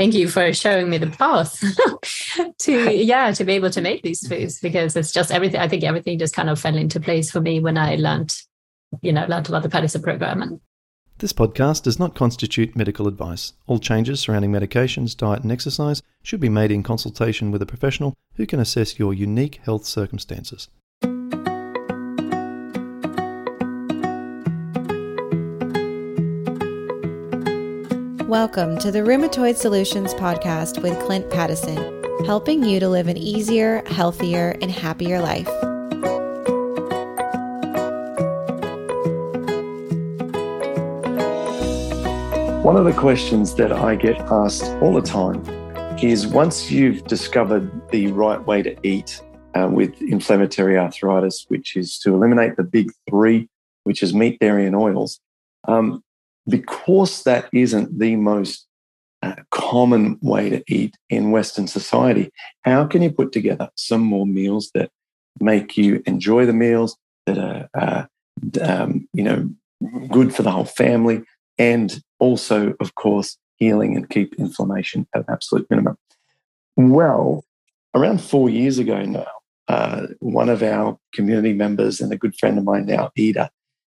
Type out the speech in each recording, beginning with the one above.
thank you for showing me the path to yeah to be able to make these foods because it's just everything i think everything just kind of fell into place for me when i learned you know learned about the Paddison program and this podcast does not constitute medical advice. All changes surrounding medications, diet, and exercise should be made in consultation with a professional who can assess your unique health circumstances. Welcome to the Rheumatoid Solutions podcast with Clint Paddison, helping you to live an easier, healthier, and happier life. One of the questions that I get asked all the time is once you've discovered the right way to eat uh, with inflammatory arthritis, which is to eliminate the big three, which is meat, dairy, and oils, um, because that isn't the most uh, common way to eat in Western society, how can you put together some more meals that make you enjoy the meals that are, uh, um, you know, good for the whole family, and also, of course, healing and keep inflammation at an absolute minimum? Well, around four years ago now, uh, one of our community members and a good friend of mine now, Iida,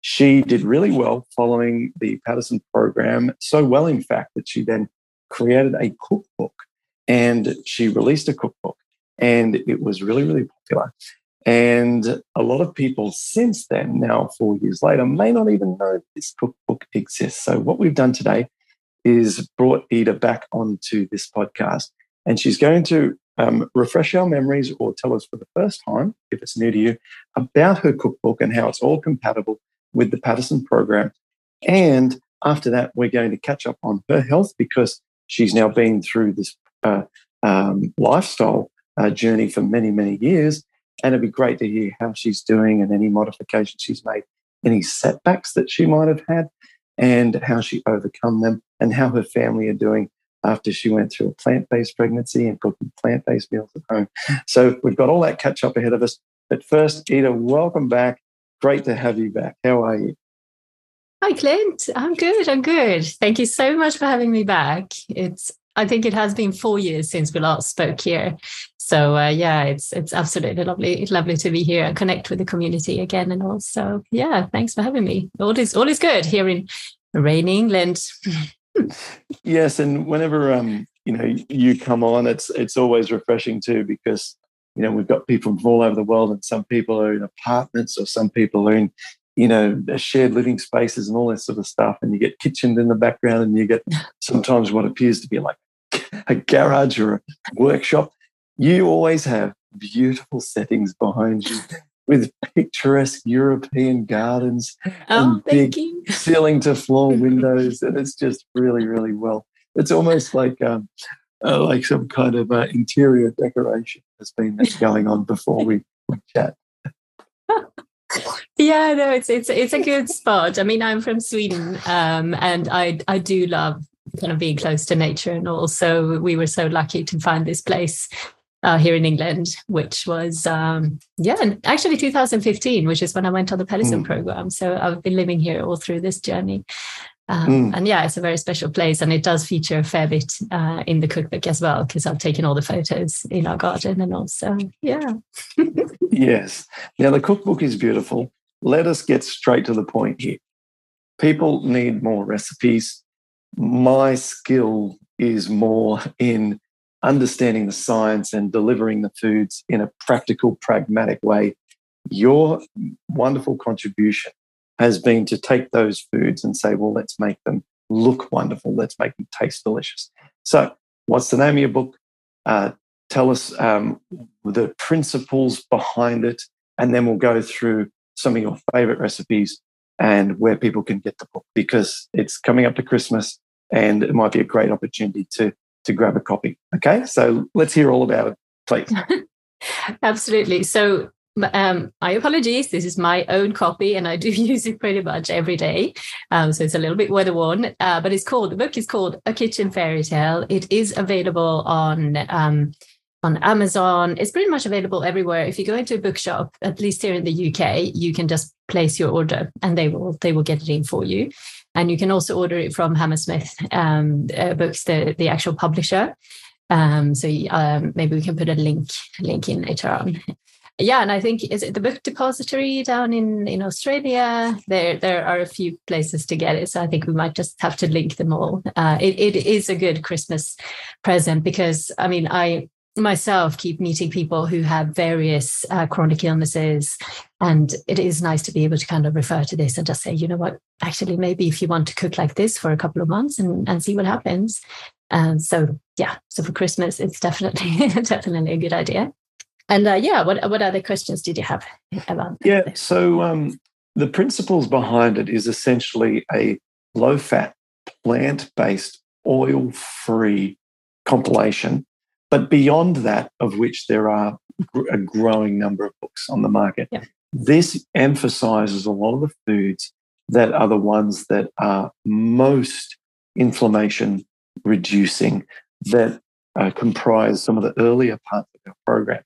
she did really well following the Paddison program, so well, in fact, that she then created a cookbook and she released a cookbook and it was really, really popular. And a lot of people since then, now four years later, may not even know this cookbook exists. So, what we've done today is brought Iida back onto this podcast, and she's going to um, refresh our memories or tell us for the first time, if it's new to you, about her cookbook and how it's all compatible with the Paddison program. And after that, we're going to catch up on her health because she's now been through this uh, um, lifestyle uh, journey for many, many years. And it'd be great to hear how she's doing and any modifications she's made, any setbacks that she might have had, and how she overcome them, and how her family are doing after she went through a plant based pregnancy and cooking plant based meals at home. So we've got all that catch up ahead of us. But first, Iida, welcome back. Great to have you back. How are you? Hi, Clint. I'm good. I'm good. Thank you so much for having me back. It's I think it has been four years since we last spoke here. So uh, yeah, it's it's absolutely lovely, lovely to be here and connect with the community again. And also, yeah, thanks for having me. All is all is good here in rainy England. yes, and whenever um you know you come on, it's it's always refreshing too because you know, we've got people from all over the world, and some people are in apartments, or some people are in, you know, shared living spaces and all this sort of stuff. And you get kitchened in the background, and you get sometimes what appears to be like a garage or a workshop. You always have beautiful settings behind you with picturesque European gardens oh, and big ceiling to floor windows. And it's just really, really well. It's almost like um, uh, like some kind of uh, interior decoration has been going on before we, we chat. yeah, no, it's it's it's a good spot. I mean, I'm from Sweden, um, and I I do love kind of being close to nature, and also we were so lucky to find this place uh, here in England, which was um, yeah, actually 2015, which is when I went on the Paddison mm. program. So I've been living here all through this journey, um, mm. And yeah, it's a very special place, and it does feature a fair bit uh, in the cookbook as well because I've taken all the photos in our garden and also yeah. yes. Now the cookbook is beautiful. Let us get straight to the point here. People need more recipes. My skill is more in understanding the science and delivering the foods in a practical, pragmatic way. Your wonderful contribution has been to take those foods and say, well, let's make them look wonderful. Let's make them taste delicious. So, what's the name of your book? Uh, tell us um, the principles behind it, and then we'll go through some of your favorite recipes and where people can get the book because it's coming up to Christmas and it might be a great opportunity to to grab a copy. Okay, so let's hear all about it, please. Absolutely. So um, my apologies. This is my own copy, and I do use it pretty much every day. Um, so it's a little bit weather worn, uh, but it's called the book is called A Kitchen Fairy Tale. It is available on um, on Amazon. It's pretty much available everywhere. If you go into a bookshop, at least here in the UK, you can just place your order, and they will they will get it in for you. And you can also order it from Hammersmith um, uh, Books, the, the actual publisher. Um, so um, maybe we can put a link link in later on. Yeah, and I think is it the book depository down in in Australia? There there are a few places to get it, so I think we might just have to link them all. Uh, it it is a good Christmas present because I mean I myself keep meeting people who have various uh, chronic illnesses and it is nice to be able to kind of refer to this and just say you know what actually maybe if you want to cook like this for a couple of months and, and see what happens um, so yeah so for christmas it's definitely definitely a good idea and uh, yeah what, what other questions did you have about yeah this? so um, the principles behind it is essentially a low fat plant based oil free compilation but beyond that, of which there are a growing number of books on the market, yeah. this emphasizes a lot of the foods that are the ones that are most inflammation reducing, that uh, comprise some of the earlier parts of our program.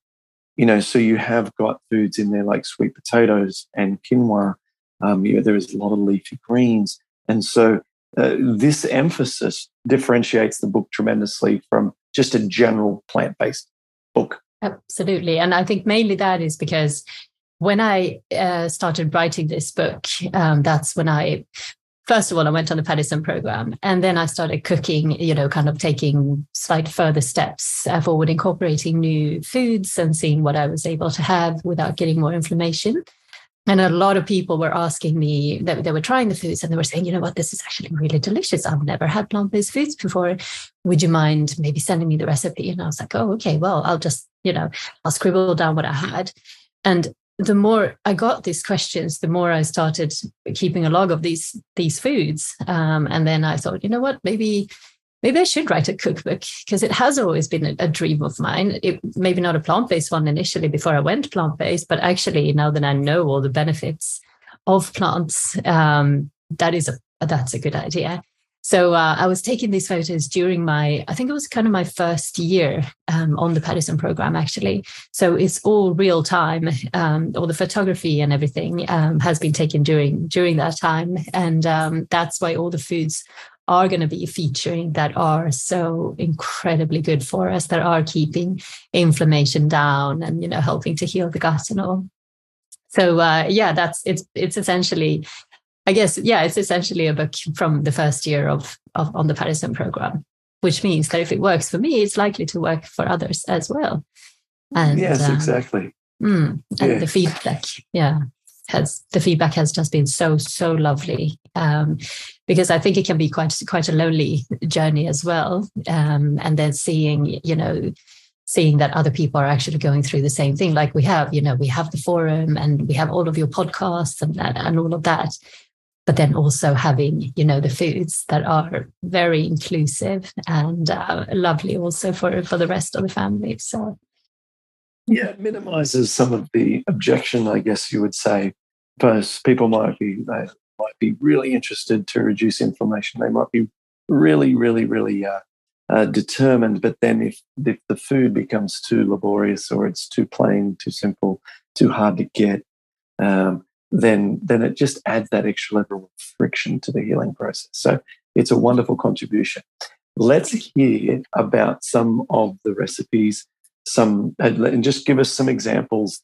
You know, so you have got foods in there like sweet potatoes and quinoa. Um, you know, there is a lot of leafy greens. And so uh, this emphasis differentiates the book tremendously from just a general plant based book. Absolutely. And I think mainly that is because when I uh, started writing this book, um, that's when I, first of all, I went on the Paddison program and then I started cooking, you know, kind of taking slight further steps forward, incorporating new foods and seeing what I was able to have without getting more inflammation. And a lot of people were asking me that they were trying the foods and they were saying, you know what, this is actually really delicious. I've never had plant based foods before. Would you mind maybe sending me the recipe? And I was like, oh, okay, well, I'll just, you know, I'll scribble down what I had. And the more I got these questions, the more I started keeping a log of these these foods. Um, and then I thought, you know what, maybe maybe I should write a cookbook because it has always been a, a dream of mine. It, maybe not a plant based one initially before I went plant based, but actually now that I know all the benefits of plants, um, that is a that's a good idea. So uh, I was taking these photos during my, I think it was kind of my first year um, on the Paddison program, actually. So it's all real time. Um, all the photography and everything um, has been taken during during that time, and um, that's why all the foods are going to be featuring that are so incredibly good for us, that are keeping inflammation down and you know helping to heal the gut and all. So uh, yeah, that's it's it's essentially, I guess yeah, it's essentially a book from the first year of, of on the Paddison program, which means that if it works for me, it's likely to work for others as well. And yes, uh, exactly. Mm, and yeah. the feedback, yeah has the feedback has just been so so lovely um, because I think it can be quite quite a lonely journey as well. Um, and then seeing you know seeing that other people are actually going through the same thing, like we have you know we have the forum and we have all of your podcasts and and all of that. But then also having, you know, the foods that are very inclusive and uh, lovely also for for the rest of the family. So yeah, it minimizes some of the objection, I guess you would say, first people might be they might be really interested to reduce inflammation. They might be really, really, really uh, uh, determined. But then if if the food becomes too laborious or it's too plain, too simple, too hard to get, um, then then it just adds that extra level of friction to the healing process. So it's a wonderful contribution. Let's hear about some of the recipes, some and just give us some examples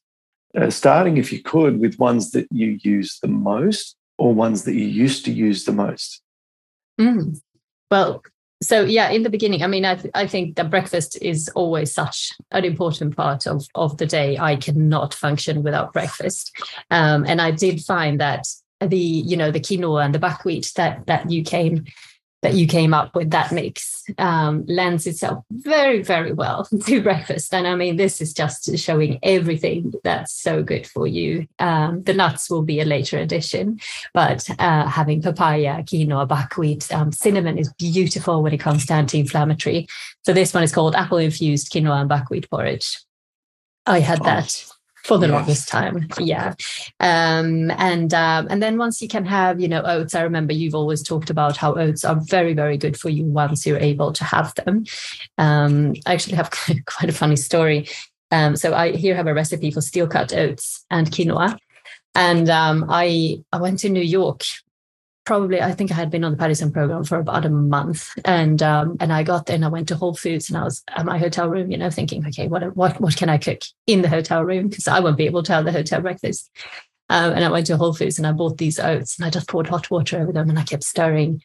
uh, starting, if you could, with ones that you use the most or ones that you used to use the most? Mm. Well, so yeah, in the beginning, I mean, I, th- I think that breakfast is always such an important part of, of the day. I cannot function without breakfast. Um, and I did find that the, you know, the quinoa and the buckwheat that that you came that you came up with that mix um, lends itself very very well to breakfast. And i mean this is just showing everything that's so good for you. Um, the nuts will be a later addition but uh, having papaya quinoa buckwheat um, cinnamon is beautiful when it comes to anti-inflammatory so this one is called apple infused quinoa and buckwheat porridge. I had oh. that for the yes. longest time. Yeah. Um, and um, and then once you can have, you know, oats, I remember you've always talked about how oats are very, very good for you once you're able to have them. Um, I actually have quite a funny story. Um, so I here have a recipe for steel cut oats and quinoa. And um, I I went to New York probably I think I had been on the Paddison program for about a month, and um, and I got there and I went to Whole Foods and I was at my hotel room, you know, thinking, okay, what what what can I cook in the hotel room because I won't be able to have the hotel breakfast. Um, and I went to Whole Foods and I bought these oats and I just poured hot water over them and I kept stirring,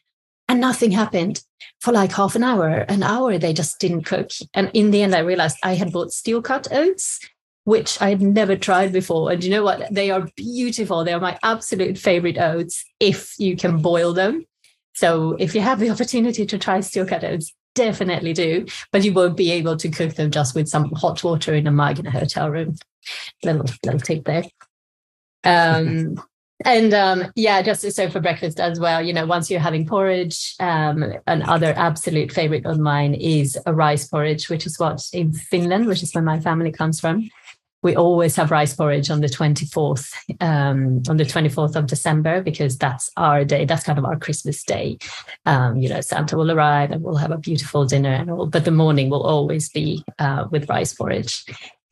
and nothing happened for like half an hour, an hour. They just didn't cook, and in the end, I realized I had bought steel cut oats which I had never tried before. And you know what? They are beautiful. They are my absolute favorite oats if you can boil them. So if you have the opportunity to try steel cut oats, definitely do. But you won't be able to cook them just with some hot water in a mug in a hotel room. Little little tip there. Um, and um, yeah, just so for breakfast as well, you know, once you're having porridge, um, another absolute favorite of mine is a rice porridge, which is what in Finland, which is where my family comes from we always have rice porridge on the 24th um, on the 24th of december because that's our day that's kind of our christmas day. Um, you know santa will arrive and we'll have a beautiful dinner and all but the morning will always be uh, with rice porridge.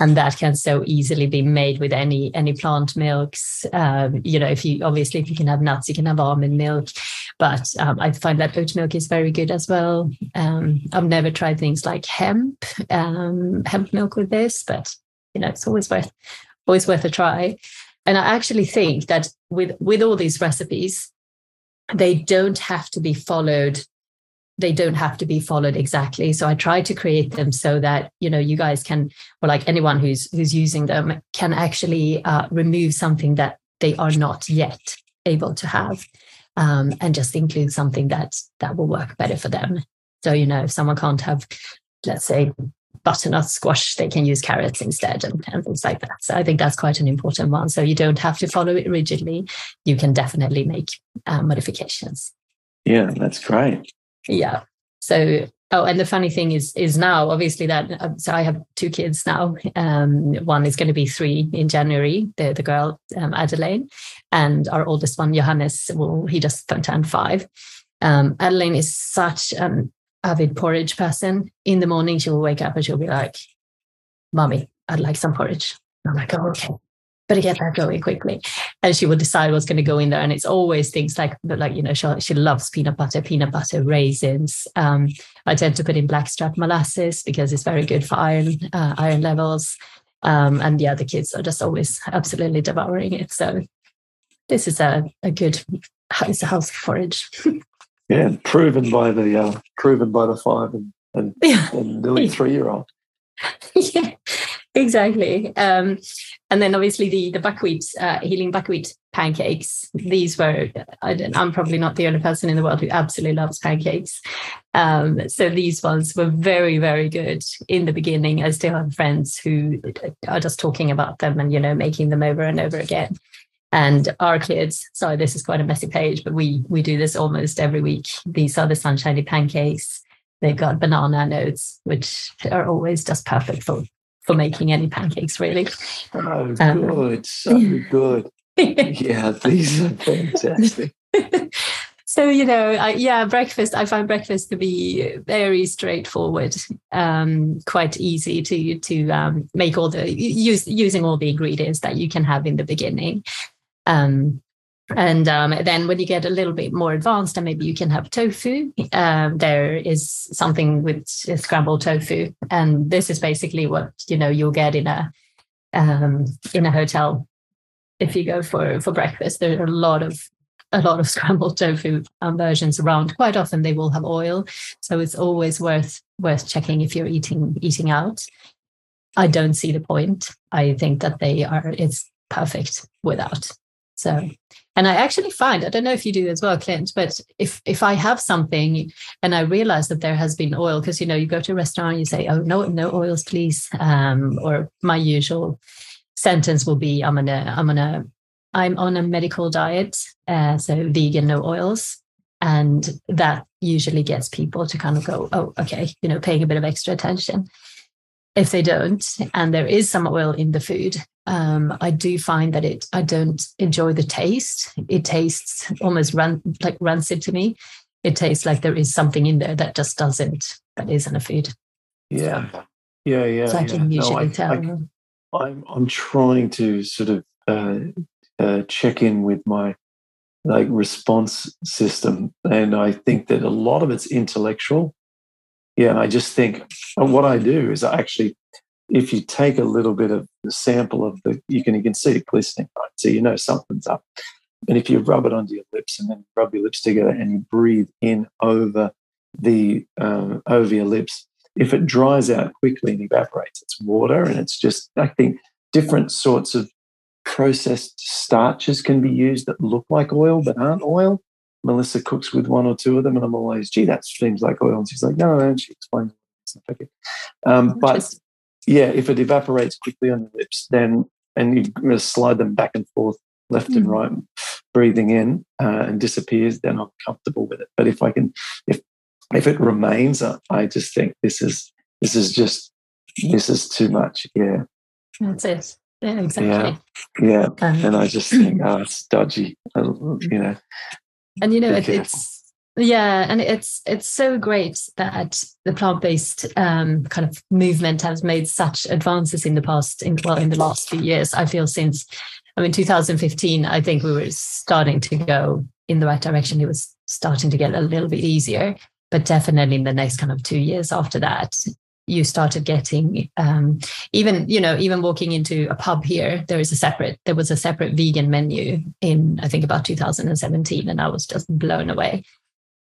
And that can so easily be made with any any plant milks. Um, you know if you obviously if you can have nuts you can have almond milk but um, i find that oat milk is very good as well. Um, i've never tried things like hemp um, hemp milk with this but you know it's always worth always worth a try. And i actually think that with with all these recipes they don't have to be followed they don't have to be followed exactly. So i try to create them so that you know you guys can or like anyone who's who's using them can actually uh, remove something that they are not yet able to have um, and just include something that that will work better for them. So you know if someone can't have let's say butternut squash, they can use carrots instead and, and things like that. So I think that's quite an important one. So you don't have to follow it rigidly. You can definitely make uh, modifications. Yeah, that's great. Yeah. So oh, and the funny thing is is now obviously that uh, so I have two kids now. Um, one is going to be three in January. The the girl um, Adelaine, and our oldest one Johannes. Well, he just turned five. Um, is such an avid porridge person. In the morning, she'll wake up and she'll be like, Mommy, I'd like some porridge. I'm like, oh, okay. Better get that going quickly. And she will decide what's going to go in there. And it's always things like, but like you know, she, she loves peanut butter, peanut butter, raisins. Um, I tend to put in blackstrap molasses because it's very good for iron, uh, iron levels. Um, and yeah, the kids are just always absolutely devouring it. So this is a, a good, it's a house porridge. Yeah, proven by the uh, proven by the five and and, yeah. and nearly three year old. yeah, exactly. Um, and then obviously the the buckwheat uh, healing buckwheat pancakes. These were I am probably not the only person in the world who absolutely loves pancakes. Um, so these ones were very very good in the beginning. I still have friends who are just talking about them and you know making them over and over again. And our kids, sorry, this is quite a messy page, but we we do this almost every week. These are the sunshiny pancakes. They've got banana notes, which are always just perfect for for making any pancakes, really. Oh, um, good, so good. yeah, these are fantastic. so you know I, yeah breakfast i find breakfast to be very straightforward um, quite easy to to um, make all the use using all the ingredients that you can have in the beginning um, and um, then when you get a little bit more advanced, and maybe you can have tofu. Um, there is something with scrambled tofu, and this is basically what you know you'll get in a um, in a hotel if you go for for breakfast. There are a lot of a lot of scrambled tofu um, versions around. Quite often they will have oil, so it's always worth worth checking if you're eating eating out. I don't see the point. I think that they are it's perfect without. So, and I actually find, I don't know if you do as well, Clint, but if if I have something and I realize that there has been oil, because you know, you go to a restaurant, you say, "Oh no, no oils, please," um, or my usual sentence will be, "I'm gonna, I'm gonna, I'm on a medical diet, uh, so vegan, no oils." And that usually gets people to kind of go, oh, okay, you know, paying a bit of extra attention. If they don't, and there is some oil in the food, um, I do find that it I don't enjoy the taste. It tastes almost run like rancid to me. It tastes like there is something in there that just doesn't that isn't a food. Yeah, yeah, yeah. So I can usually no, I, tell. I, I'm I'm trying to sort of uh, uh, check in with my like response system. And I think that a lot of it's intellectual. Yeah, and I just think what I do is I actually, if you take a little bit of the sample of the, you can you can see it glistening, right? So you know something's up. And if you rub it onto your lips and then rub your lips together and you breathe in over the um, over your lips, if it dries out quickly and evaporates, it's water, and it's just I think different sorts of processed starches can be used that look like oil but aren't oil. Melissa cooks with one or two of them, and I'm always, gee, that seems like oil. And she's like, no, no, and she explains okay. Um, but yeah, if it evaporates quickly on your lips, then and you slide them back and forth, left mm. and right, breathing in uh, and disappears, then I'm comfortable with it. But if I can, if if it remains, I just think this is this is just this is too much. Yeah, that's it. Yeah, exactly. Yeah, yeah. Um, and I just think, oh, it's dodgy. You know. And you know, it, it's yeah, and it's it's so great that the plant based um, kind of movement has made such advances in the past, in well, in the last few years. I feel since, I mean, 2015, I think we were starting to go in the right direction. It was starting to get a little bit easier, but definitely in the next kind of two years after that, you started getting um, even you know even walking into a pub here there is a separate there was a separate vegan menu in i think about 2017 and i was just blown away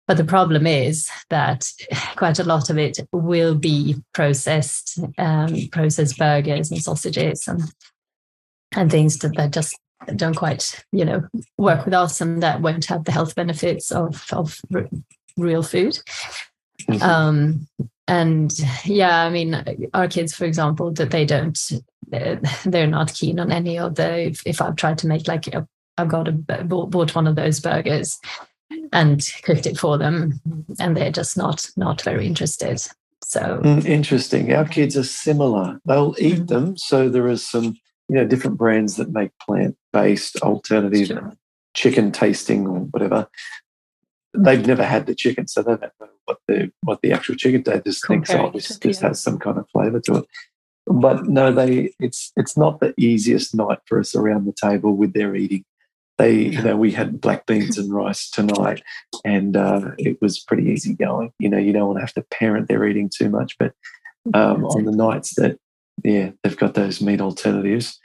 but the problem is that quite a lot of it will be processed um, processed burgers and sausages and and things that, that just don't quite you know work with us and that won't have the health benefits of of r- real food mm-hmm. um, and yeah i mean our kids for example that they don't they're not keen on any of the if, if i've tried to make like a, i've got a bought one of those burgers and cooked it for them and they're just not not very interested so mm, interesting our kids are similar they'll eat mm-hmm. them so there is some you know different brands that make plant-based alternative sure. chicken tasting or whatever they've never had the chicken, so they don't know what the what the actual chicken they just thinks oh this, this has some kind of flavour to it. But no, they it's it's not the easiest night for us around the table with their eating. They you know we had black beans and rice tonight, and uh, it was pretty easy going. You know you don't want to have to parent their eating too much, but um, on the nights that yeah they've got those meat alternatives,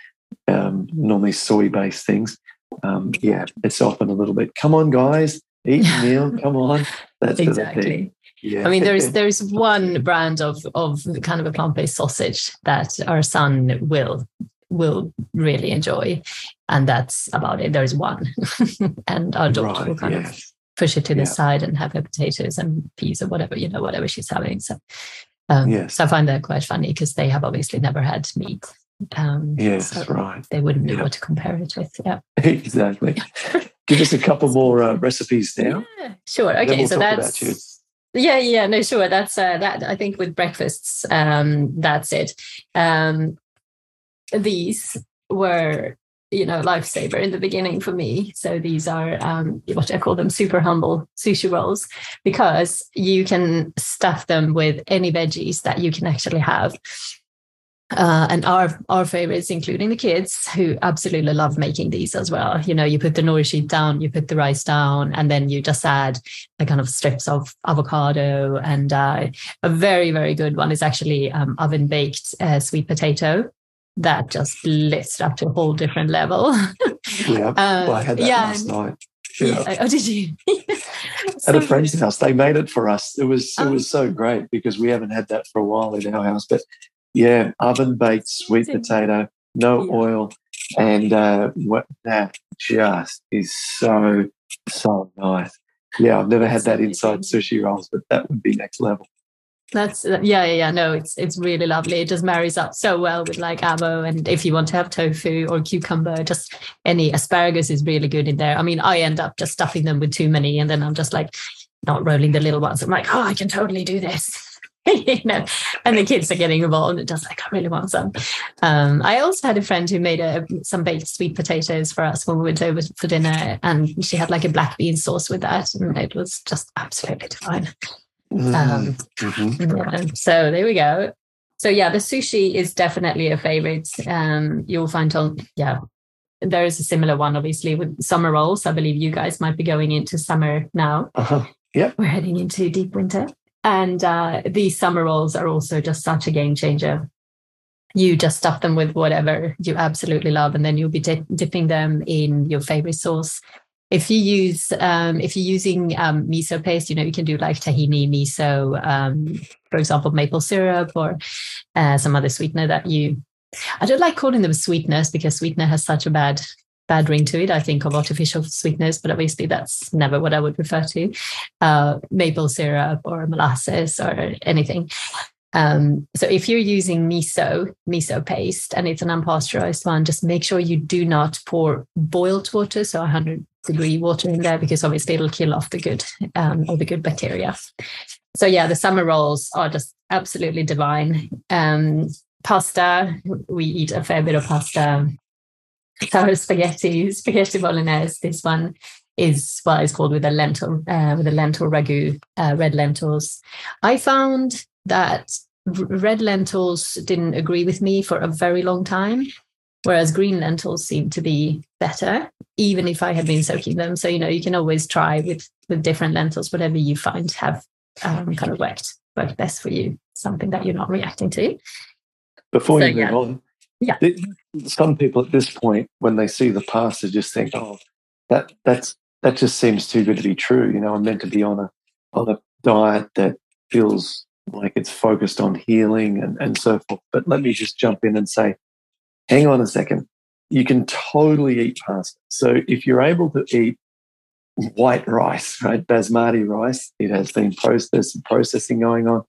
um, normally soy based things. Um, yeah, it's often a little bit. Come on, guys, eat a meal. Come on. That's exactly. Yeah. I mean, there's there's one brand of of kind of a plant based sausage that our son will will really enjoy, and that's about it. There's one, and our daughter right, will kind of push it to the yeah. side and have her potatoes and peas or whatever you know whatever she's having. So, um, yes. so I find that quite funny because they have obviously never had meat. Um, yes, so right. They wouldn't know what to compare it with. Yeah, exactly. Give us a couple more uh, recipes now. Yeah, sure. Okay, we'll so that's yeah, yeah, no, sure. That's uh, that. I think with breakfasts, um, that's it. Um, these were you know lifesaver in the beginning for me so these are um, what i call them super humble sushi rolls because you can stuff them with any veggies that you can actually have uh, and our our favorites, including the kids, who absolutely love making these as well. You know, you put the nori sheet down, you put the rice down, and then you just add a kind of strips of avocado. And uh, a very very good one is actually um, oven baked uh, sweet potato. That just lifts up to a whole different level. yeah, well, I had that yeah, last night. Yeah. yeah. Oh, did you? At a friend's house, they made it for us. It was it oh. was so great because we haven't had that for a while in our house. But yeah, oven baked sweet potato, no yeah. oil, and uh, what that just is so so nice. Yeah, I've never had that inside sushi rolls, but that would be next level. That's uh, yeah, yeah, yeah. No, it's it's really lovely. It just marries up so well with like avo, and if you want to have tofu or cucumber, just any asparagus is really good in there. I mean, I end up just stuffing them with too many, and then I'm just like not rolling the little ones. I'm like, oh, I can totally do this. you know, and the kids are getting involved. And it does like I really want some. Um, I also had a friend who made a, some baked sweet potatoes for us when we went over for dinner, and she had like a black bean sauce with that, and it was just absolutely divine. Um, mm-hmm. so there we go. So yeah, the sushi is definitely a favorite. Um, you'll find on yeah there is a similar one, obviously, with summer rolls. I believe you guys might be going into summer now. Uh-huh. Yep. We're heading into deep winter. And uh, these summer rolls are also just such a game changer. You just stuff them with whatever you absolutely love, and then you'll be dip- dipping them in your favorite sauce. If you use, um, if you're using um, miso paste, you know you can do like tahini miso, um, for example, maple syrup or uh, some other sweetener that you. I don't like calling them sweeteners because sweetener has such a bad bad ring to it. I think of artificial sweeteners, but obviously that's never what I would refer to. Uh, maple syrup or molasses or anything. Um, so if you're using miso, miso paste, and it's an unpasteurized one, just make sure you do not pour boiled water, so 100 degree water in there, because obviously it'll kill off the good um, all the good bacteria. So yeah, the summer rolls are just absolutely divine. Um, pasta, we eat a fair bit of pasta sour spaghetti, spaghetti bolognese. This one is well, it's called with a lentil uh, with a lentil ragu, uh, red lentils. I found that red lentils didn't agree with me for a very long time, whereas green lentils seem to be better, even if I had been soaking them. So you know, you can always try with with different lentils, whatever you find have um, kind of worked worked best for you, something that you're not reacting to. Before so, you move yeah. on, yeah. Some people at this point, when they see the pasta, just think, "Oh, that that's that just seems too good to be true." You know, I'm meant to be on a on a diet that feels like it's focused on healing and, and so forth. But let me just jump in and say, hang on a second. You can totally eat pasta. So if you're able to eat white rice, right, basmati rice, it has been processed, there's some processing going on.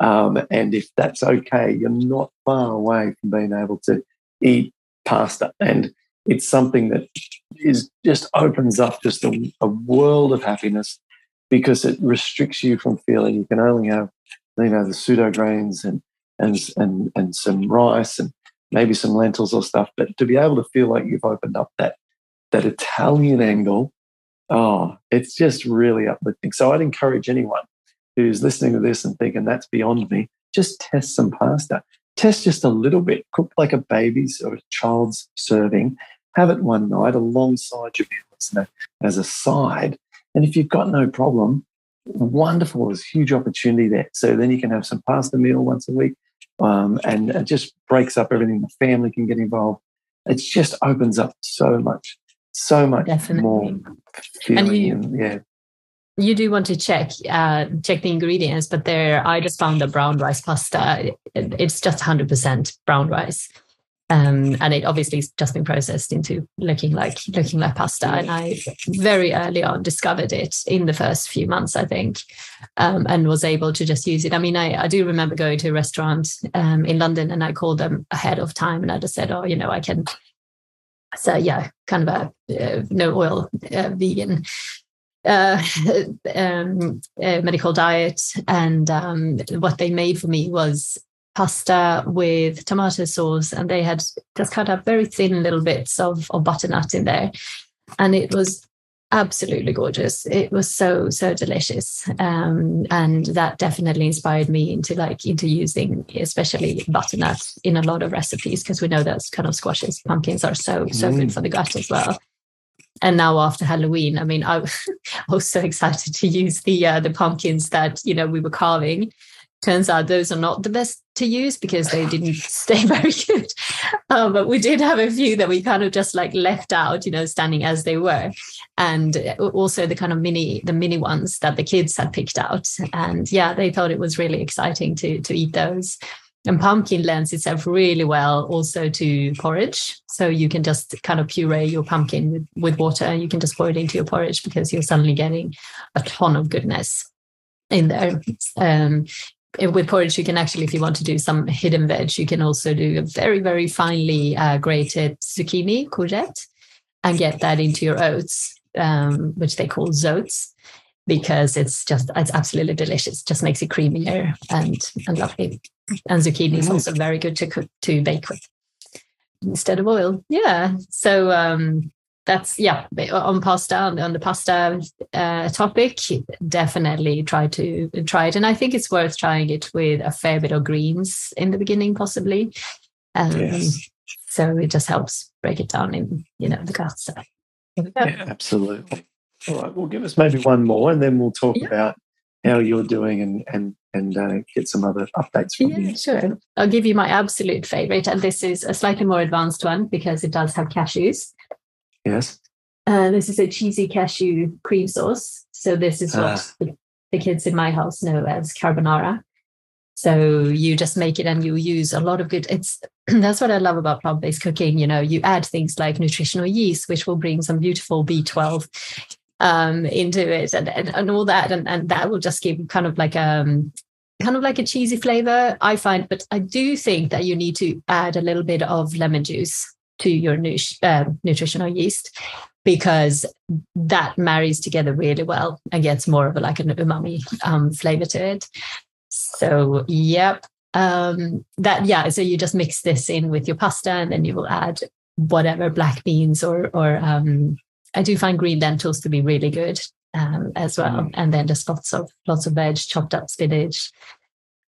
Um, and if that's okay, you're not far away from being able to eat pasta. And it's something that is just opens up just a, a world of happiness because it restricts you from feeling you can only have, you know, the pseudo grains and and and and some rice and maybe some lentils or stuff. But to be able to feel like you've opened up that that Italian angle, oh, it's just really uplifting. So I'd encourage anyone who's listening to this and thinking that's beyond me, just test some pasta. Test just a little bit, cook like a baby's or a child's serving. Have it one night alongside your meal as a side. And if you've got no problem, wonderful. There's a huge opportunity there. So then you can have some pasta meal once a week. Um, and it just breaks up everything. The family can get involved. It just opens up so much, so much Definitely. more feeling. And you, and, yeah you do want to check uh, check the ingredients, but there I just found a brown rice pasta. It's just 100% brown rice, um, and it obviously has just been processed into looking like looking like pasta. And I very early on discovered it in the first few months, I think, um, and was able to just use it. I mean, I, I do remember going to a restaurant um, in London, and I called them ahead of time, and I just said, "Oh, you know, I can." So yeah, kind of a uh, no oil uh, vegan uh, um, uh, medical diet, and um, what they made for me was pasta with tomato sauce, and they had just cut up very thin little bits of, of butternut in there, and it was absolutely gorgeous. It was so so delicious, um, and that definitely inspired me into like into using especially butternut in a lot of recipes because we know that kind of squashes, pumpkins are so so mm. good for the gut as well and now after Halloween, I mean, I was so excited to use the uh, the pumpkins that you know we were carving. Turns out those are not the best to use because they didn't stay very good. Uh, but we did have a few that we kind of just like left out, you know, standing as they were, and also the kind of mini the mini ones that the kids had picked out. And yeah, they thought it was really exciting to to eat those. And pumpkin lends itself really well also to porridge. So you can just kind of puree your pumpkin with, with water you can just pour it into your porridge because you're suddenly getting a ton of goodness in there. Um, with porridge, you can actually, if you want to do some hidden veg, you can also do a very, very finely uh, grated zucchini, courgette, and get that into your oats, um, which they call zoats because it's just it's absolutely delicious. Just makes it creamier and and lovely. And zucchini is also very good to cook to bake with instead of oil. Yeah. So um that's yeah on pasta on the pasta uh, topic definitely try to try it and i think it's worth trying it with a fair bit of greens in the beginning possibly um, yes. So it just helps break it down in, you know, the gut. So yeah, absolutely. All right. Well, give us maybe one more, and then we'll talk yeah. about how you're doing and and and uh, get some other updates from yeah, you. Sure. I'll give you my absolute favorite, and this is a slightly more advanced one because it does have cashews. Yes. Uh, this is a cheesy cashew cream sauce. So this is what uh. the, the kids in my house know as carbonara. So you just make it and you use a lot of good. It's that's what I love about plant-based cooking. You know, you add things like nutritional yeast, which will bring some beautiful B12 um, into it and, and, and all that. And, and that will just give kind of like um kind of like a cheesy flavor, I find. But I do think that you need to add a little bit of lemon juice to your uh, nutritional yeast because that marries together really well and gets more of a, like an umami um, flavor to it. So, yep. Um, that yeah. So you just mix this in with your pasta, and then you will add whatever black beans or or um, I do find green lentils to be really good um, as well. Mm. And then just lots of lots of veg, chopped up spinach.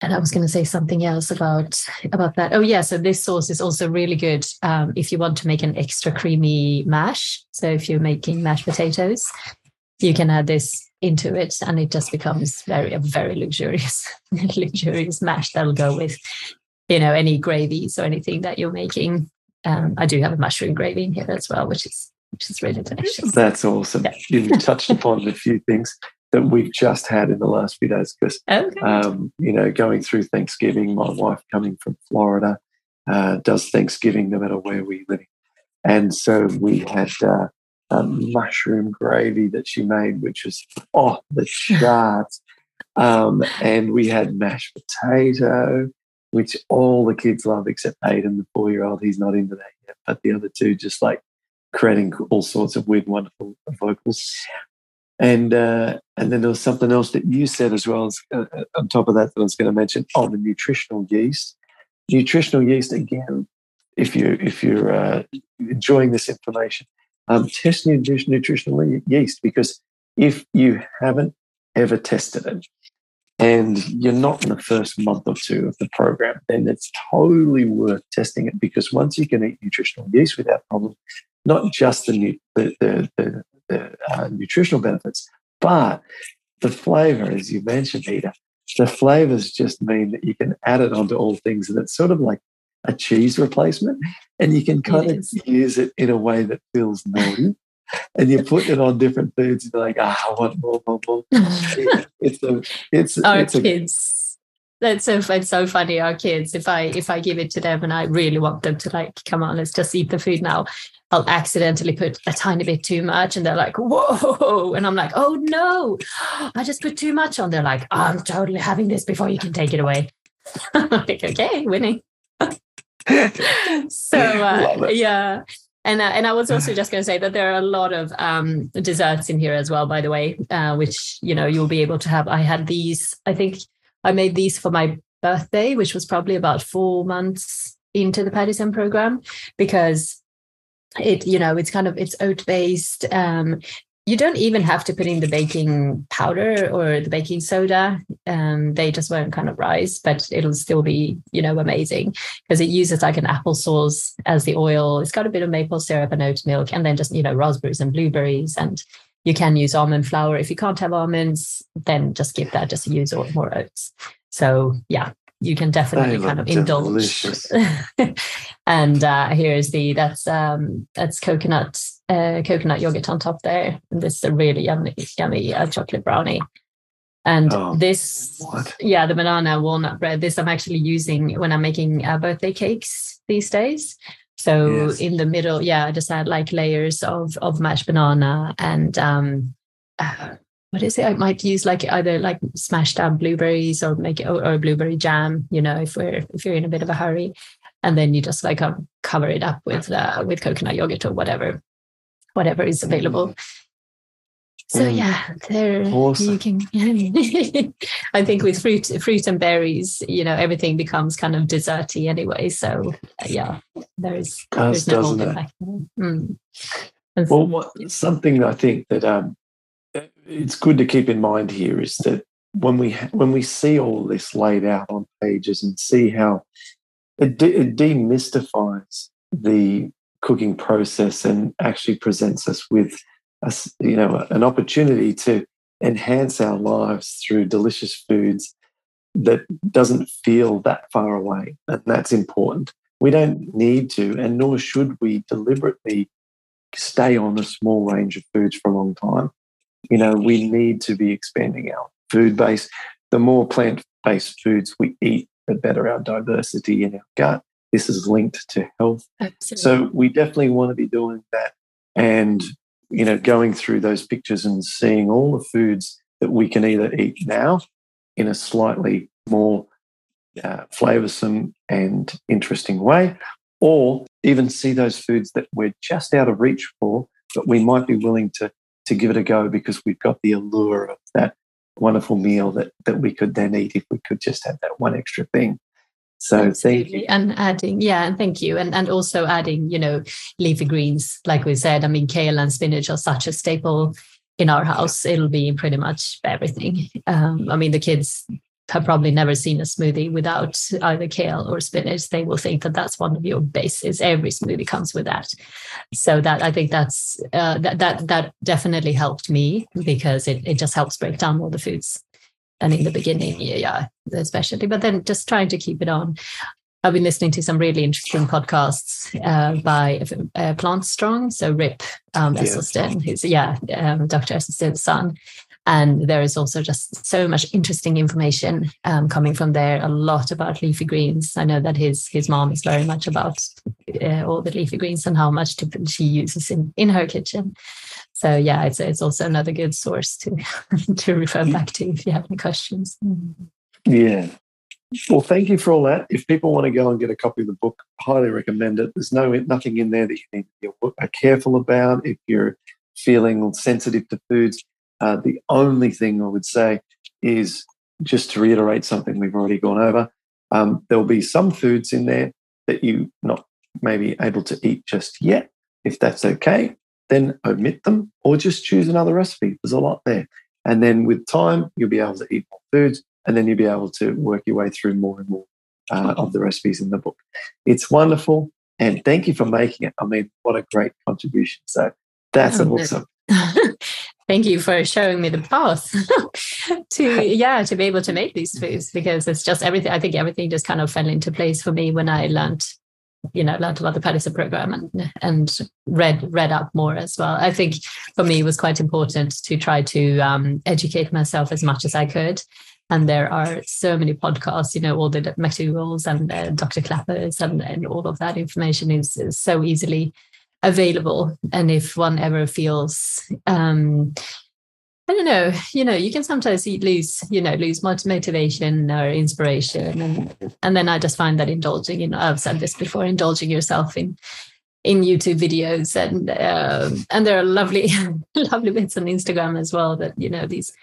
And I was going to say something else about about that. Oh yeah, so this sauce is also really good um, if you want to make an extra creamy mash. So if you're making mashed potatoes, you can add this into it, and it just becomes very a very luxurious luxurious mash that'll go with you know any gravies or anything that you're making. Um, I do have a mushroom gravy in here as well, which is which is really delicious. That's awesome. Yeah. You've touched upon a few things that we've just had in the last few days because, okay. um, you know, going through Thanksgiving, my wife coming from Florida uh, does Thanksgiving no matter where we live. And so we had uh, a mushroom gravy that she made, which was off the charts. Um, and we had mashed potato, which all the kids love except Aiden, the four year old. He's not into that yet. But the other two just like creating all sorts of weird, wonderful vocals. And uh, and then there was something else that you said as well as, uh, uh on top of that that I was going to mention. Oh, the nutritional yeast. Nutritional yeast again. If you if you're uh, enjoying this information, um, test nutritional yeast because if you haven't ever tested it, and you're not in the first month or two of the program, then it's totally worth testing it because once you can eat nutritional yeast without problem, not just the the, the, the, the uh, nutritional benefits, but the flavor, as you mentioned, Peter. The flavors just mean that you can add it onto all things, and it's sort of like a cheese replacement, and you can kind of use it in a way that feels naughty. and you put it on different foods, and you're like, ah, I want more, more, more. it's a, it's, Our it's kids. A, that's so it's so funny. Our kids, if I if I give it to them and I really want them to like, come on, let's just eat the food now. I'll accidentally put a tiny bit too much, and they're like, "Whoa!" And I'm like, "Oh no, I just put too much on." They're like, "I'm totally having this before you can take it away." I'm like, "Okay, winning." so uh, yeah. And, uh, and I was also just going to say that there are a lot of um, desserts in here as well, by the way, uh, which you know you'll be able to have. I had these. I think I made these for my birthday, which was probably about four months into the Paddison program, because it you know it's kind of it's oat based um, you don't even have to put in the baking powder or the baking soda. Um, they just won't kind of rise but it'll still be you know amazing because it uses like an applesauce as the oil. It's got a bit of maple syrup and oat milk and then just you know raspberries and blueberries and you can use almond flour if you can't have almonds then just give that just use more oats so yeah you can definitely kind of indulge. and uh, here's the that's um, that's coconut uh, coconut yogurt on top there. And this is a really yummy yummy uh, chocolate brownie. And oh, this, what? yeah, the banana walnut bread. This I'm actually using when I'm making uh, birthday cakes these days. So yes. in the middle, yeah, I just add like layers of of mashed banana and um, uh, what is it? I might use like either like smashed down blueberries or make it or, or blueberry jam. You know, if we're if you're in a bit of a hurry, and then you just like um, cover it up with uh, with coconut yogurt or whatever, whatever is available. So mm. yeah, there awesome. you can. I think with fruit, fruit and berries, you know, everything becomes kind of desserty anyway. So yeah, there is there's no holding back. Mm. Well, what, something I think that um, it's good to keep in mind here is that when we when we see all this laid out on pages and see how it, de- it demystifies the cooking process and actually presents us with a, you know an opportunity to enhance our lives through delicious foods that doesn't feel that far away and that's important we don't need to and nor should we deliberately stay on a small range of foods for a long time you know we need to be expanding our food base the more plant-based foods we eat the better our diversity in our gut this is linked to health. Absolutely. So we definitely want to be doing that and you know going through those pictures and seeing all the foods that we can either eat now in a slightly more uh, flavorsome and interesting way or even see those foods that we're just out of reach for but we might be willing to to give it a go because we've got the allure of that wonderful meal that that we could then eat if we could just have that one extra thing so Absolutely. thank you. And adding, yeah, and thank you. And and also adding, you know, leafy greens, like we said. I mean, kale and spinach are such a staple in our house. It'll be pretty much everything. Um, I mean, the kids have probably never seen a smoothie without either kale or spinach. They will think that that's one of your bases. Every smoothie comes with that. So that I think that's uh, that that that definitely helped me because it it just helps break down all the foods and in the beginning, yeah, especially, but then just trying to keep it on. I've been listening to some really interesting podcasts uh, by uh, Plant Strong, so Rip um, Esselstyn, who's yeah, um, Dr. Esselstyn's son, and there is also just so much interesting information um, coming from there. A lot about leafy greens. I know that his his mom is very much about uh, all the leafy greens and how much she uses in in her kitchen so yeah, it's it's also another good source to to refer back to if you have any questions. Yeah. Well, thank you for all that. If people want to go and get a copy of the book, highly recommend it. There's no nothing in there that you need to be careful about. If you're feeling sensitive to foods, uh, the only thing I would say is just to reiterate something we've already gone over. Um, there'll be some foods in there that you not maybe able to eat just yet. If that's okay, then omit them or just choose another recipe. There's a lot there. And then with time, you'll be able to eat more foods and then you'll be able to work your way through more and more uh, of the recipes in the book. It's wonderful. And thank you for making it. I mean, what a great contribution. So that's oh, awesome. thank you for showing me the path to yeah to be able to make these foods because it's just everything i think everything just kind of fell into place for me when i learned you know learned about the Paddison program and and read read up more as well. I think for me it was quite important to try to um, educate myself as much as I could. And there are so many podcasts, you know, all the McDougall's and uh, Dr. Klapers and, and all of that information is, is so easily available. And if one ever feels um, I don't know, you know, you can sometimes lose, you know, lose motivation or inspiration. And and then I just find that indulging, you know, I've said this before, indulging yourself in in YouTube videos and um, and there are lovely lovely bits on Instagram as well that, you know, these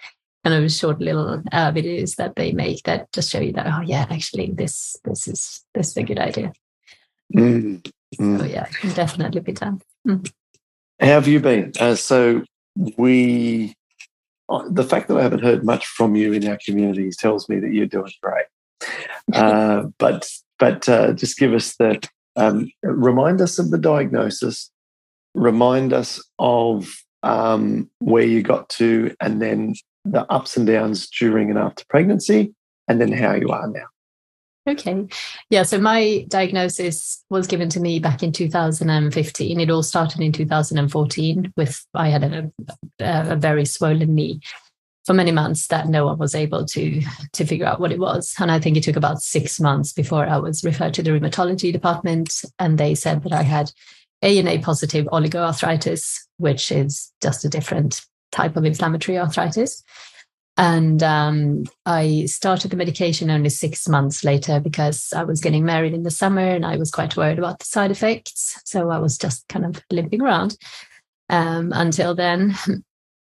kind of short little uh, videos that they make that just show you that, oh yeah, actually this this is this is a good idea. Mm, mm. So yeah, it can definitely be done. Mm. How have you been? Uh, so we the fact that I haven't heard much from you in our communities tells me that you're doing great. Uh, but but uh, just give us the um, remind us of the diagnosis, remind us of um, where you got to, and then the ups and downs during and after pregnancy, and then how you are now. Okay. Yeah. So my diagnosis was given to me back in 2015. It all started in 2014 with I had a, a, very swollen knee for many months that no one was able to to figure out what it was. And I think it took about six months before I was referred to the rheumatology department. And they said that I had ANA positive oligoarthritis, which is just a different type of inflammatory arthritis. And um, I started the medication only six months later because I was getting married in the summer and I was quite worried about the side effects. So I was just kind of limping around um, until then.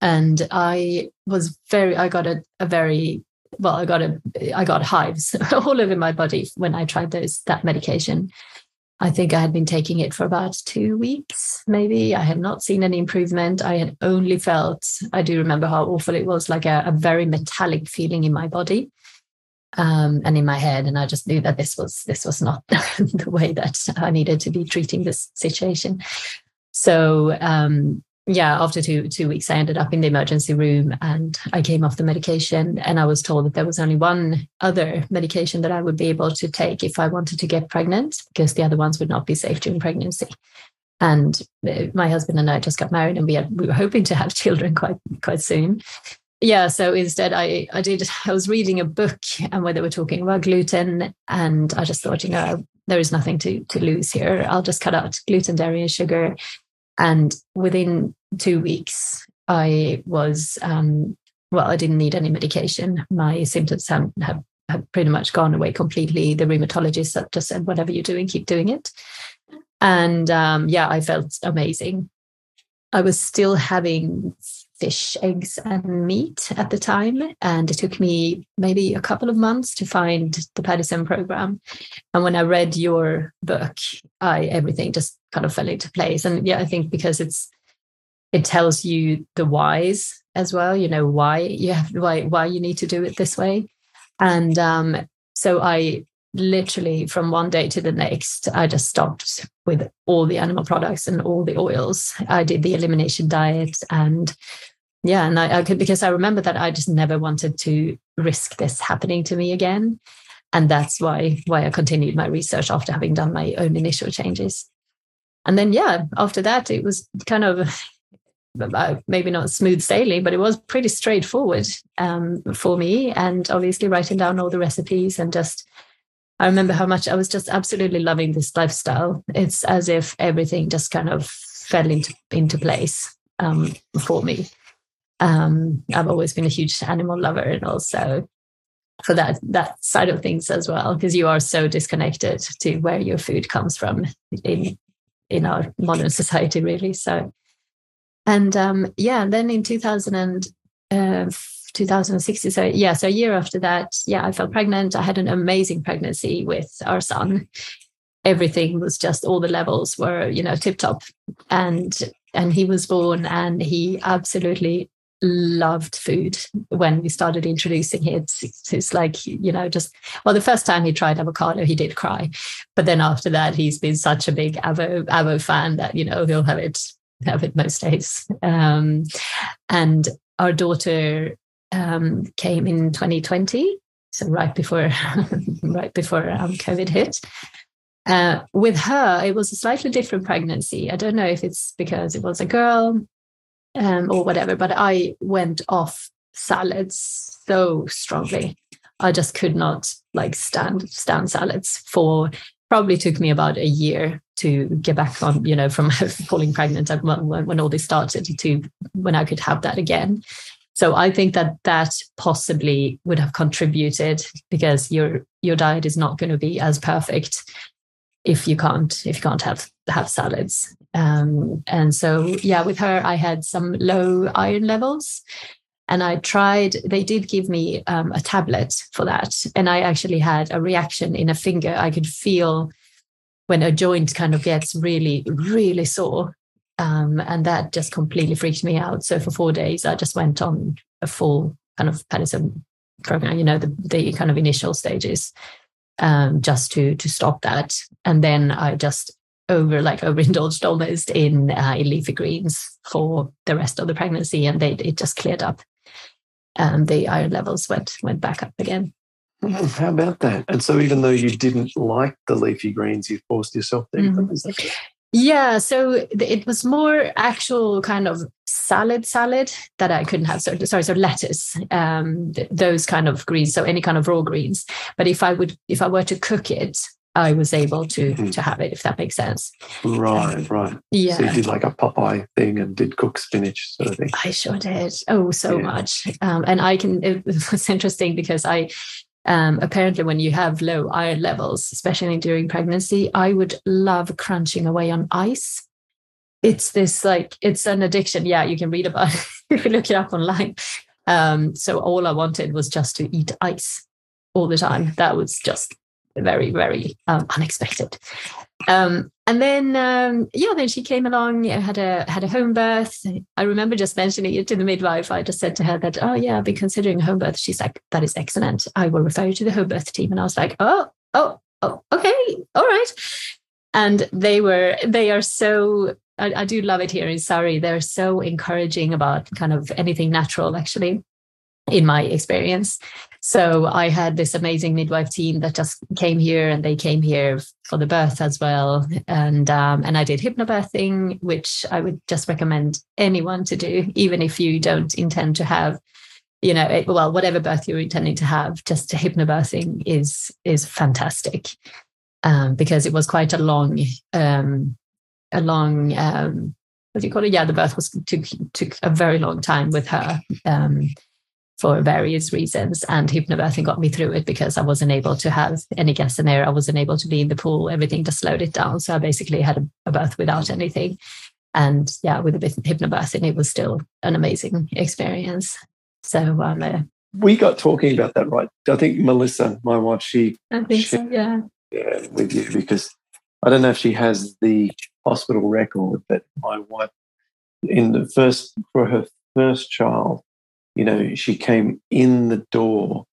And I was very, I got a, a very, well, I got a, I got hives all over my body when I tried those that medication. I think I had been taking it for about two weeks, maybe. I had not seen any improvement. I had only felt, I do remember how awful it was, like a, a very metallic feeling in my body. um, and in my head, and I just knew that this was this was not the way that I needed to be treating this situation. So um, yeah, after two two weeks, I ended up in the emergency room, and I came off the medication, and I was told that there was only one other medication that I would be able to take if I wanted to get pregnant, because the other ones would not be safe during pregnancy. And uh, my husband and I just got married, and we had, we were hoping to have children quite quite soon. Yeah, so instead, I I did I was reading a book and where they were talking about gluten, and I just thought, you know, there is nothing to to lose here. I'll just cut out gluten, dairy, and sugar. And within two weeks, I was um, well. I didn't need any medication. My symptoms have, have have pretty much gone away completely. The rheumatologist just said, "Whatever you're doing, keep doing it." And um, yeah, I felt amazing. I was still having fish, eggs, and meat at the time. And it took me maybe a couple of months to find the Paddison program. And when I read your book, I everything just kind of fell into place. And yeah, I think because it's it tells you the whys as well, you know, why you have why why you need to do it this way. And um, so I literally from one day to the next, I just stopped with all the animal products and all the oils. I did the elimination diet and yeah, and I, I could because I remember that I just never wanted to risk this happening to me again. And that's why why I continued my research after having done my own initial changes. And then yeah, after that it was kind of maybe not smooth sailing, but it was pretty straightforward um, for me. And obviously writing down all the recipes and just I remember how much I was just absolutely loving this lifestyle. It's as if everything just kind of fell into into place um, for me. Um, I've always been a huge animal lover, and also for that that side of things as well, because you are so disconnected to where your food comes from in in our modern society, really. So, and um, yeah, then in 2000 and uh, 2016. So yeah, so a year after that, yeah, I fell pregnant. I had an amazing pregnancy with our son. Everything was just all the levels were, you know, tip top. And and he was born and he absolutely loved food when we started introducing it. It's, it's like, you know, just well, the first time he tried avocado, he did cry. But then after that, he's been such a big avo avo fan that, you know, he'll have it it most days. Um, and our daughter um, came in 2020, so right before right before um, COVID hit. Uh, with her, it was a slightly different pregnancy. I don't know if it's because it was a girl um, or whatever, but I went off salads so strongly. I just could not like stand stand salads for probably took me about a year to get back on, you know, from falling pregnant when, when all this started to when I could have that again. So I think that that possibly would have contributed because your your diet is not going to be as perfect if you can't if you can't have have salads. Um, and so yeah, with her I had some low iron levels, and I tried. They did give me um, a tablet for that, and I actually had a reaction in a finger. I could feel when a joint kind of gets really really sore um, and that just completely freaked me out. So for four days, I just went on a full kind of Paddison program, you know, the, the kind of initial stages, um, just to to stop that. And then I just over like overindulged almost in, uh, leafy greens for the rest of the pregnancy, and they it just cleared up. And the iron levels went went back up again. Hmm, how about that? And so, even though you didn't like the leafy greens, you forced yourself to eat them. Mm-hmm. Yeah, so it was more actual kind of salad salad that I couldn't have. So sorry, so lettuce, um, th- those kind of greens, so any kind of raw greens. But if I would, if I were to cook it, I was able to mm-hmm. to have it, if that makes sense. Right, um, right. Yeah. So you did like a Popeye thing and did cook spinach sort of thing. I sure did. Oh, so yeah. much. Um, and I can. It was interesting because I um, apparently when you have low iron levels, especially during pregnancy, I would love crunching away on ice. It's this like it's an addiction. Yeah, you can read about it if you look it up online. Um, so all I wanted was just to eat ice all the time. That was just very, very um, unexpected. Um, and then um, yeah, then she came along, had a had a home birth. I remember just mentioning it to the midwife. I just said to her that, oh yeah, I've been considering home birth. She's like, that is excellent. I will refer you to the home birth team. And I was like, oh, oh, oh, okay, all right. And they were, they are so I, I, do love it here in Surrey. They're so encouraging about kind of anything natural, actually, in my experience. So I had this amazing midwife team that just came here, and they came here for the birth as well. And um, and I did hypnobirthing, which I would just recommend anyone to do, even if you don't intend to have you know it, well whatever birth you're intending to have just hypnobirthing is is fantastic um, because it was quite a long um, a long um, what do you call it? Yeah, the birth was took took a very long time with her um, for various reasons, and hypnobirthing got me through it because I wasn't able to have any guests in there. I wasn't able to be in the pool. Everything just slowed it down. So I basically had a, a birth without anything. And yeah, with a bit of hypnobirthing, it was still an amazing experience. So um, uh, we got talking about that, right? I think Melissa, my wife, she I think she, so, yeah, yeah, with you because I don't know if she has the hospital record, but my wife, in the first for her first child, you know, she came in the door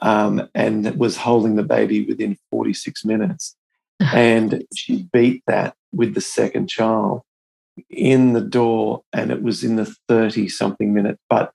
um, and was holding the baby within 46 minutes, and she beat that with the second child in the door, and it was in the 30 something minute. But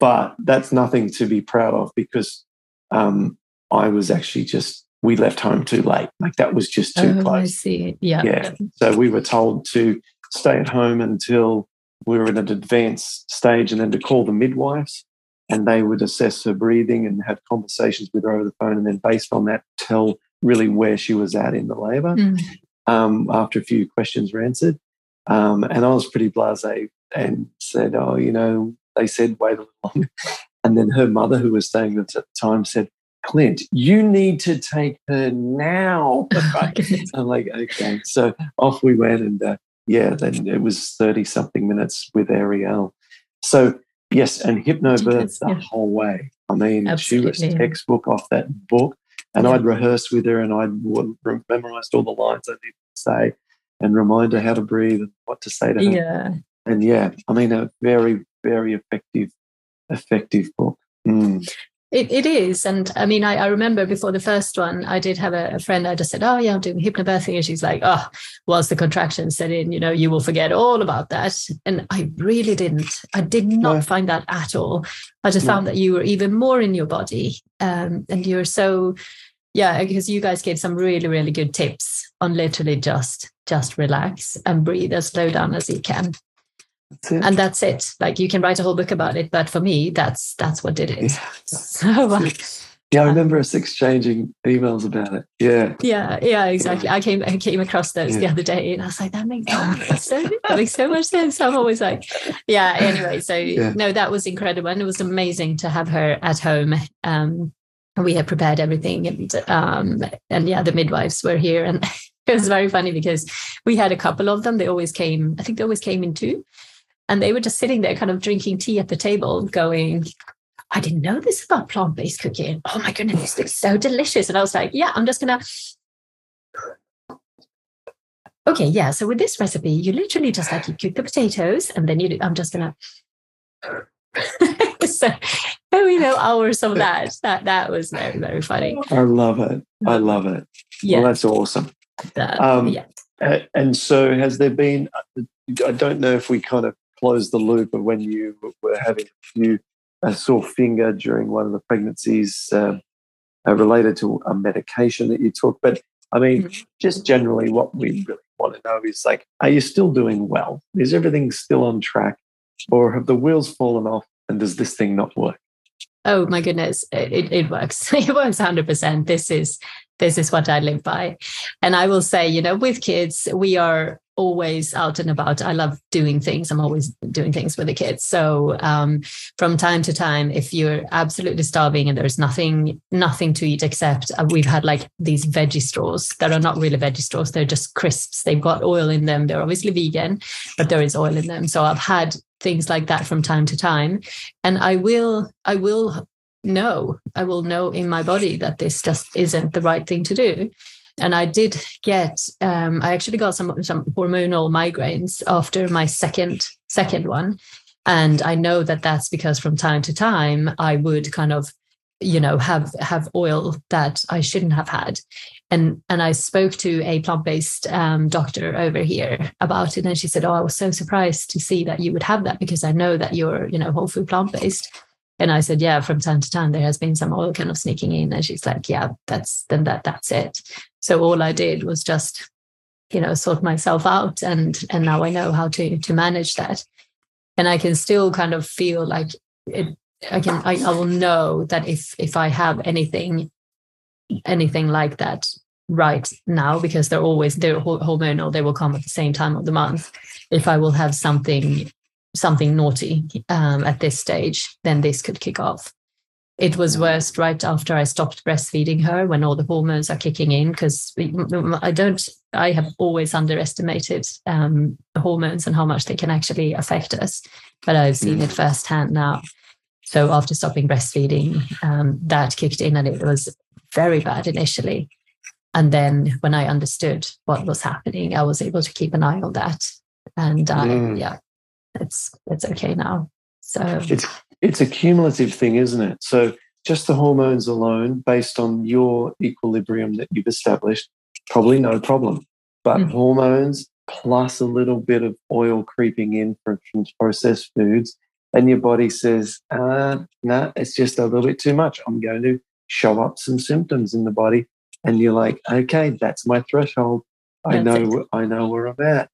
but that's nothing to be proud of because um, I was actually just we left home too late. Like that was just too oh, close. I see. Yeah. Yeah. So we were told to stay at home until we were in an advanced stage and then to call the midwives and they would assess her breathing and have conversations with her over the phone and then based on that tell really where she was at in the labor mm. um, after a few questions were answered. Um, and I was pretty blasé and said, oh, you know, they said wait a little longer. And then her mother, who was staying at the time, said, Clint, you need to take her now. I'm like, okay. So off we went. And uh, yeah, then it was 30 something minutes with Ariel. So, yes, and hypnobirth the yeah. whole way. I mean, Absolutely. she was textbook off that book. And yeah. I'd rehearse with her and I'd memorized all the lines I needed to say and remind her how to breathe and what to say to her. Yeah. And yeah, I mean, a very, very effective, effective book. Mm. It, it is. And I mean, I, I remember before the first one, I did have a, a, friend, I just said, Oh, yeah, I'm doing hypnobirthing. And she's like, Oh, once the contractions set in, you know, you will forget all about that. And I really didn't. I did not no. find that at all. I just no. found that you were even more in your body. Um, and you're so, yeah, because you guys gave some really, really good tips on literally just just relax and breathe as slow down as you can that's and that's it. Like you can write a whole book about it but for me that's that's what did it. Yeah, so uh, yeah i remember us exchanging emails about it. Yeah. Yeah yeah exactly. I came i came across those yeah. the other day and i was like that makes, so, that makes so much sense. I'm always like yeah anyway so yeah. no that was incredible and it was amazing to have her at home. Um we had prepared everything and um and yeah the midwives were here and it was very funny because we had a couple of them. They always came i think they always came in two and they were just sitting there, kind of drinking tea at the table, going, I didn't know this about plant based cooking. Oh my goodness, this looks so delicious. And I was like, yeah, I'm just going to. Okay, yeah. So with this recipe, you literally just like you cook the potatoes and then you do, I'm just going to. so you know hours of that. That that was very, very funny. I love it. I love it. Yeah. Well, that's awesome. That, um, yeah. And so has there been, I don't know if we kind of close the loop of when you were having a few a sore finger during one of the pregnancies um, uh, related to a medication that you took. But I mean, mm-hmm. just generally, what we really want to know is like, are you still doing well? Is everything still on track, or have the wheels fallen off? And does this thing not work? Oh my goodness, it, it works. It works hundred percent. This is this is what I live by, and I will say, you know, with kids, we are always out and about. I love doing things. I'm always doing things with the kids. So um, from time to time, if you're absolutely starving and there's nothing nothing to eat except uh, we've had like these veggie straws that are not really veggie straws. They're just crisps. They've got oil in them. They're obviously vegan, but there is oil in them. So I've had things like that from time to time, and I will I will know I will know in my body that this just isn't the right thing to do. And I did get um, I actually got some some hormonal migraines after my second second one, and I know that that's because from time to time I would kind of you know have have oil that I shouldn't have had, and and I spoke to a plant based um, doctor over here about it, and she said, "Oh, I was so surprised to see that you would have that because I know that you're you know whole food plant based." And I said, yeah, from time to time there has been some oil kind of sneaking in. And she's like, yeah, that's then that that's it. So all I did was just, you know, sort myself out and and now I know how to to manage that. And I can still kind of feel like it I can I, I will know that if if I have anything anything like that right now because they're always they're hormonal they will come at the same time of the month if i will have something something naughty um, at this stage, then this could kick off. It was worst right after I stopped breastfeeding her when all the hormones are kicking in because I don't, I have always underestimated um, hormones and how much they can actually affect us. But I've seen it mm. firsthand now. So after stopping breastfeeding, um, that kicked in and it was very bad initially. And then when I understood what was happening, I was able to keep an eye on that. And uh, mm. yeah, it's it's okay now. So it's it's a cumulative thing, isn't it? So just the hormones alone, based on your equilibrium that you've established, probably no problem. But mm. hormones plus a little bit of oil creeping in from, from processed foods, and your body says, uh, "No, nah, it's just a little bit too much. I'm going to show up some symptoms in the body." And you're like, "Okay, that's my threshold. I that's know, it. I know where I'm at."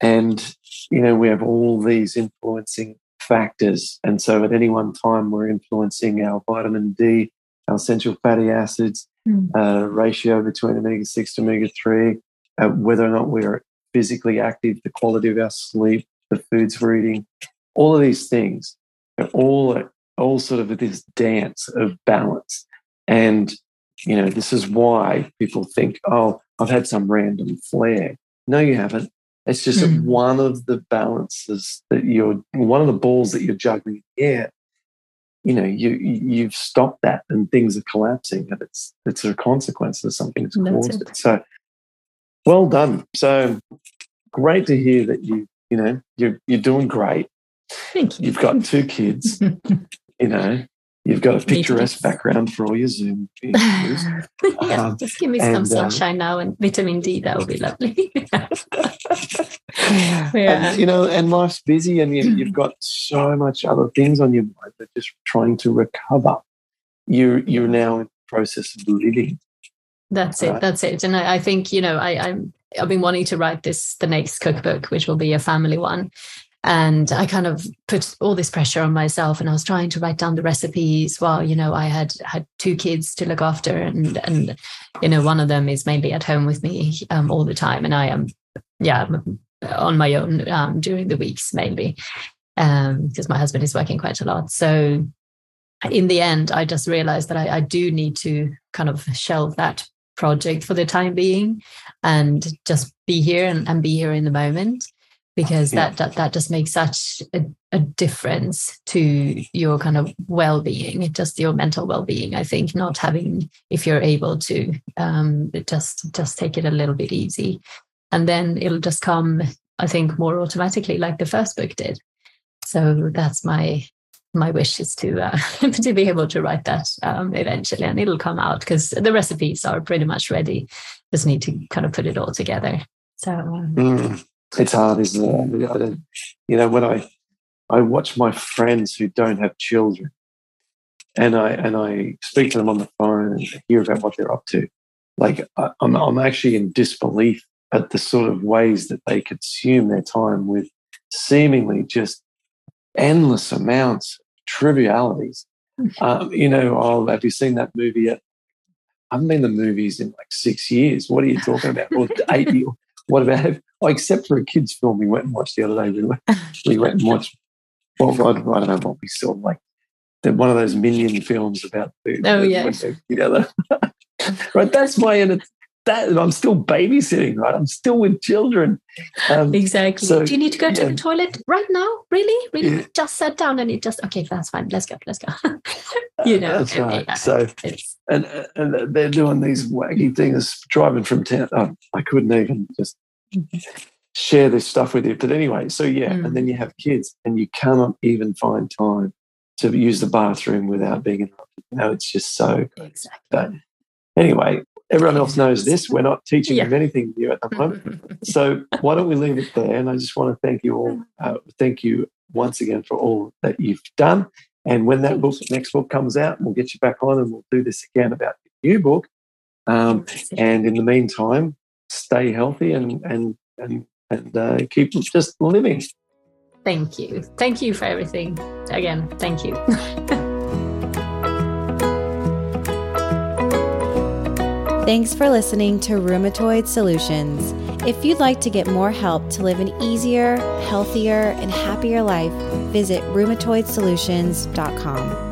And, you know, we have all these influencing factors. And so at any one time, we're influencing our vitamin D, our essential fatty acids, mm. uh, ratio between omega 6 to omega 3, uh, whether or not we're physically active, the quality of our sleep, the foods we're eating, all of these things are all, all sort of this dance of balance. And, you know, this is why people think, oh, I've had some random flare. No, you haven't. It's just mm. one of the balances that you're, one of the balls that you're juggling Yeah, You know, you you've stopped that, and things are collapsing, and it's it's a consequence of something that's caused it. it. So, well done. So, great to hear that you you know you're you're doing great. Thank you. You've got two kids. you know, You've got a picturesque background for all your Zoom yeah, um, just give me some and, uh, sunshine um, now and vitamin D. That would be lovely. yeah. And, you know, and life's busy, and you, have got so much other things on your mind. But just trying to recover. You're you're now in the process of living. That's right? it. That's it. And I, I think you know, I, I'm I've been wanting to write this the next cookbook, which will be a family one and i kind of put all this pressure on myself and i was trying to write down the recipes while you know i had had two kids to look after and and you know one of them is mainly at home with me um, all the time. And i am yeah on my own um, during the weeks mainly um, because my husband is working quite a lot. So in the end i just realized that I, I do need to kind of shelve that project for the time being and just be here and, and be here in the moment because yeah. that, that that just makes such a, a, difference to your kind of well-being just your mental well-being i think not having if you're able to um, just just take it a little bit easy. And then it'll just come i think more automatically like the first book did. So that's my my wish is to uh, to be able to write that um, eventually and it'll come out because the recipes are pretty much ready. Just need to kind of put it all together. So um, mm it's hard, isn't it? You know, when I I watch my friends who don't have children, and I and I speak to them on the phone and hear about what they're up to. Like I, I'm I'm actually in disbelief at the sort of ways that they consume their time with seemingly just endless amounts of trivialities. Um, you know, oh, have you seen that movie yet? I haven't been the movies in like six years. What are you talking about? Or eight years? What about Oh, except for a kids' film we went and watched the other day. We went, we went and watched. Well, I, don't know what we saw. Like one of those minion films about the, oh yeah together. right, that's my that. I'm still babysitting, right? I'm still with children. Um, exactly. So, Do you need to go to the toilet right now? Really? Really? Yeah. Just sat down and it just okay. That's fine. Let's go. Let's go. you know. That's right. Yeah, so and and they're doing these wacky things, driving from town. Oh, I couldn't even just share this stuff with you. But anyway, so yeah, mm. and then you have kids, and you cannot even find time to use the bathroom without being interrupted. You know, it's just so exactly. But anyway, everyone else knows this. We're not teaching yeah. them anything new at the moment. so why don't we leave it there? And I just want to thank you all. Uh, thank you once again for all that you've done. And when that book, next book comes out, we'll get you back on and we'll do this again about your new book. Um, and in the meantime, stay healthy and and and and uh, keep just living. Thank you. Thank you for everything. Again, thank you. Thanks for listening to Rheumatoid Solutions. If you'd like to get more help to live an easier, healthier, and happier life, visit rheumatoidsolutions.com.